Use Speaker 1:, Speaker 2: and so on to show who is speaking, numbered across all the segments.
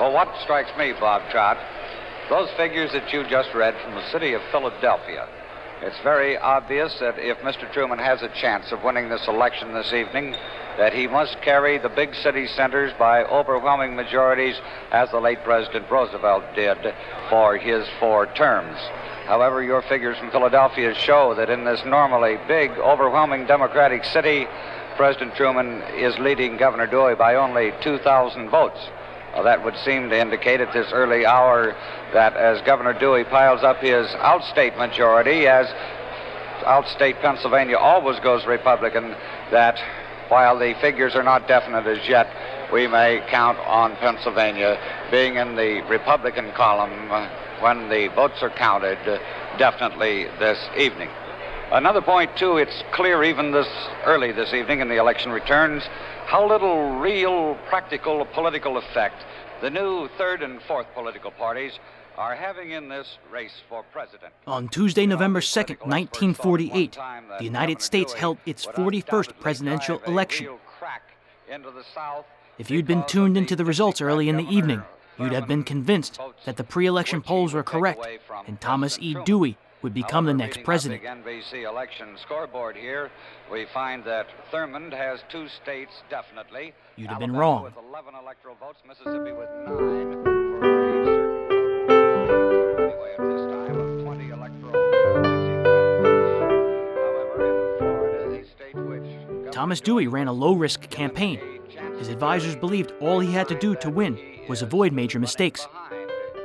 Speaker 1: Well, what strikes me, Bob Trout, those figures that you just read from the city of Philadelphia. It's very obvious that if Mr. Truman has a chance of winning this election this evening, that he must carry the big city centers by overwhelming majorities, as the late President Roosevelt did for his four terms. However, your figures from Philadelphia show that in this normally big, overwhelming Democratic city, President Truman is leading Governor Dewey by only 2,000 votes. Well, that would seem to indicate at this early hour that as Governor Dewey piles up his outstate majority, as outstate Pennsylvania always goes Republican, that while the figures are not definite as yet, we may count on Pennsylvania being in the Republican column when the votes are counted definitely this evening. Another point, too, it's clear even this early this evening in the election returns how little real practical political effect the new third and fourth political parties are having in this race for president.
Speaker 2: On Tuesday, November 2nd, 1948, the United States held its 41st presidential election. If you'd been tuned into the results early in the evening, you'd have been convinced that the pre election polls were correct and Thomas E. Dewey would become the next president.
Speaker 1: NBC election scoreboard here, we find that Thurmond has two states definitely.
Speaker 2: You'd have been wrong.
Speaker 1: With 11 electoral votes, Mississippi with nine.
Speaker 2: Thomas Dewey ran a low risk campaign. His advisors believed all he had to do to win was avoid major mistakes.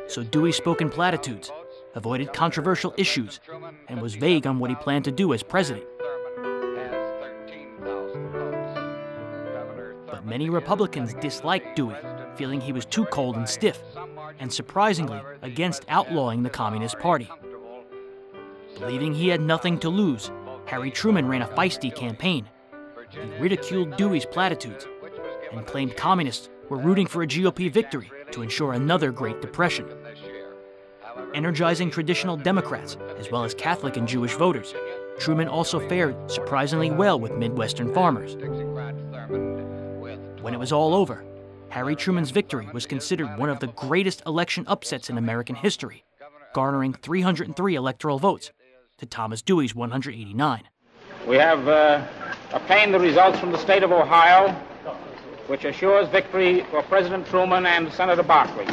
Speaker 2: So Dewey spoke in platitudes, avoided controversial issues, and was vague on what he planned to do as president. But many Republicans disliked Dewey, feeling he was too cold and stiff, and surprisingly against outlawing the Communist Party. Believing he had nothing to lose, Harry Truman ran a feisty campaign. He ridiculed Dewey's platitudes and claimed communists were rooting for a GOP victory to ensure another Great Depression energizing traditional Democrats, as well as Catholic and Jewish voters. Truman also fared surprisingly well with Midwestern farmers. When it was all over, Harry Truman's victory was considered one of the greatest election upsets in American history, garnering 303 electoral votes to Thomas Dewey's 189.
Speaker 3: We have uh, obtained the results from the state of Ohio, which assures victory for President Truman and Senator Barkley.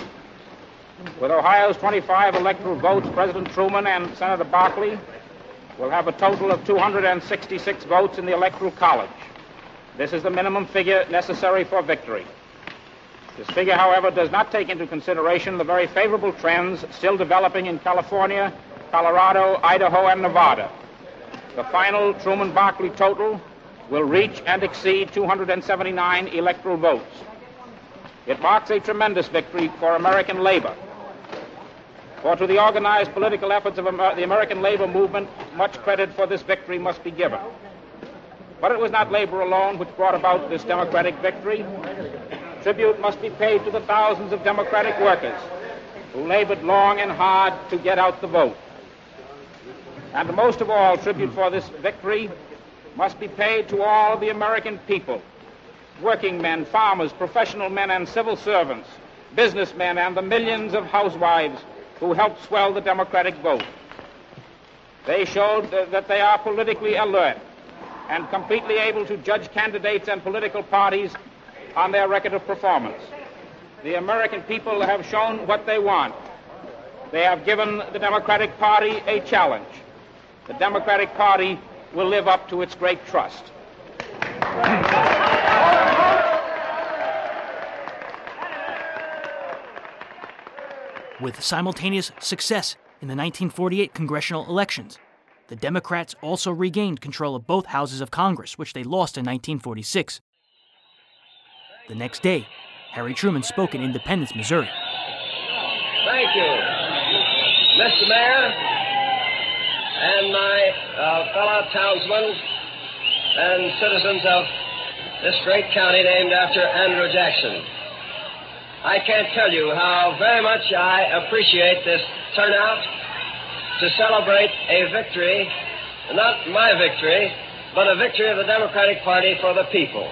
Speaker 3: With Ohio's 25 electoral votes, President Truman and Senator Barkley will have a total of 266 votes in the Electoral College. This is the minimum figure necessary for victory. This figure, however, does not take into consideration the very favorable trends still developing in California, Colorado, Idaho, and Nevada. The final Truman Barkley total will reach and exceed 279 electoral votes. It marks a tremendous victory for American labor. For to the organized political efforts of Amer the American labor movement, much credit for this victory must be given. But it was not labor alone which brought about this democratic victory. Tribute must be paid to the thousands of democratic workers who labored long and hard to get out the vote. And most of all, tribute for this victory must be paid to all the American people working men, farmers, professional men, and civil servants, businessmen, and the millions of housewives who helped swell the Democratic vote. They showed that they are politically alert and completely able to judge candidates and political parties on their record of performance. The American people have shown what they want. They have given the Democratic Party a challenge. The Democratic Party will live up to its great trust.
Speaker 2: With simultaneous success in the 1948 congressional elections, the Democrats also regained control of both houses of Congress, which they lost in 1946. The next day, Harry Truman spoke in Independence, Missouri.
Speaker 4: Thank you, Mr. Mayor, and my uh, fellow townsmen and citizens of this great county named after Andrew Jackson. I can't tell you how very much I appreciate this turnout to celebrate a victory, not my victory, but a victory of the Democratic Party for the people.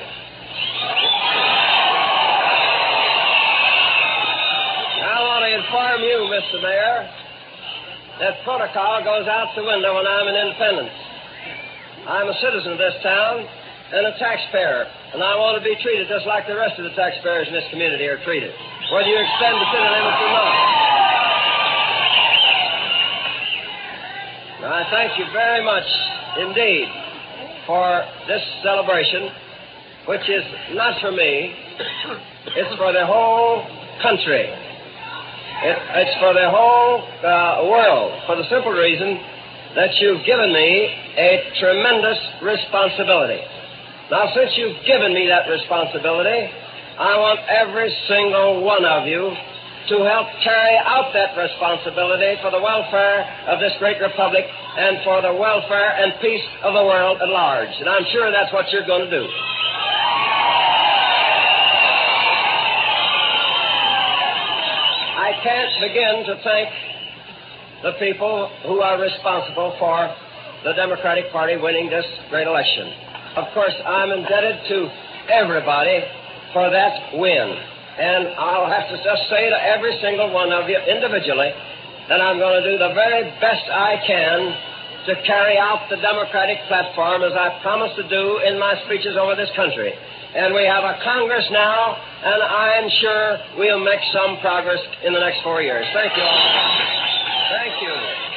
Speaker 4: I want to inform you, Mr. Mayor, that protocol goes out the window when I'm an independence. I'm a citizen of this town and a taxpayer, and I want to be treated just like the rest of the taxpayers in this community are treated, whether you extend the city limits or not. I thank you very much indeed for this celebration, which is not for me, it's for the whole country. It, it's for the whole uh, world, for the simple reason that you've given me a tremendous responsibility. Now, since you've given me that responsibility, I want every single one of you to help carry out that responsibility for the welfare of this great republic and for the welfare and peace of the world at large. And I'm sure that's what you're going to do. I can't begin to thank the people who are responsible for the Democratic Party winning this great election. Of course, I'm indebted to everybody for that win. And I'll have to just say to every single one of you individually that I'm going to do the very best I can to carry out the Democratic platform as I promised to do in my speeches over this country. And we have a Congress now, and I'm sure we'll make some progress in the next four years. Thank you all. Thank you.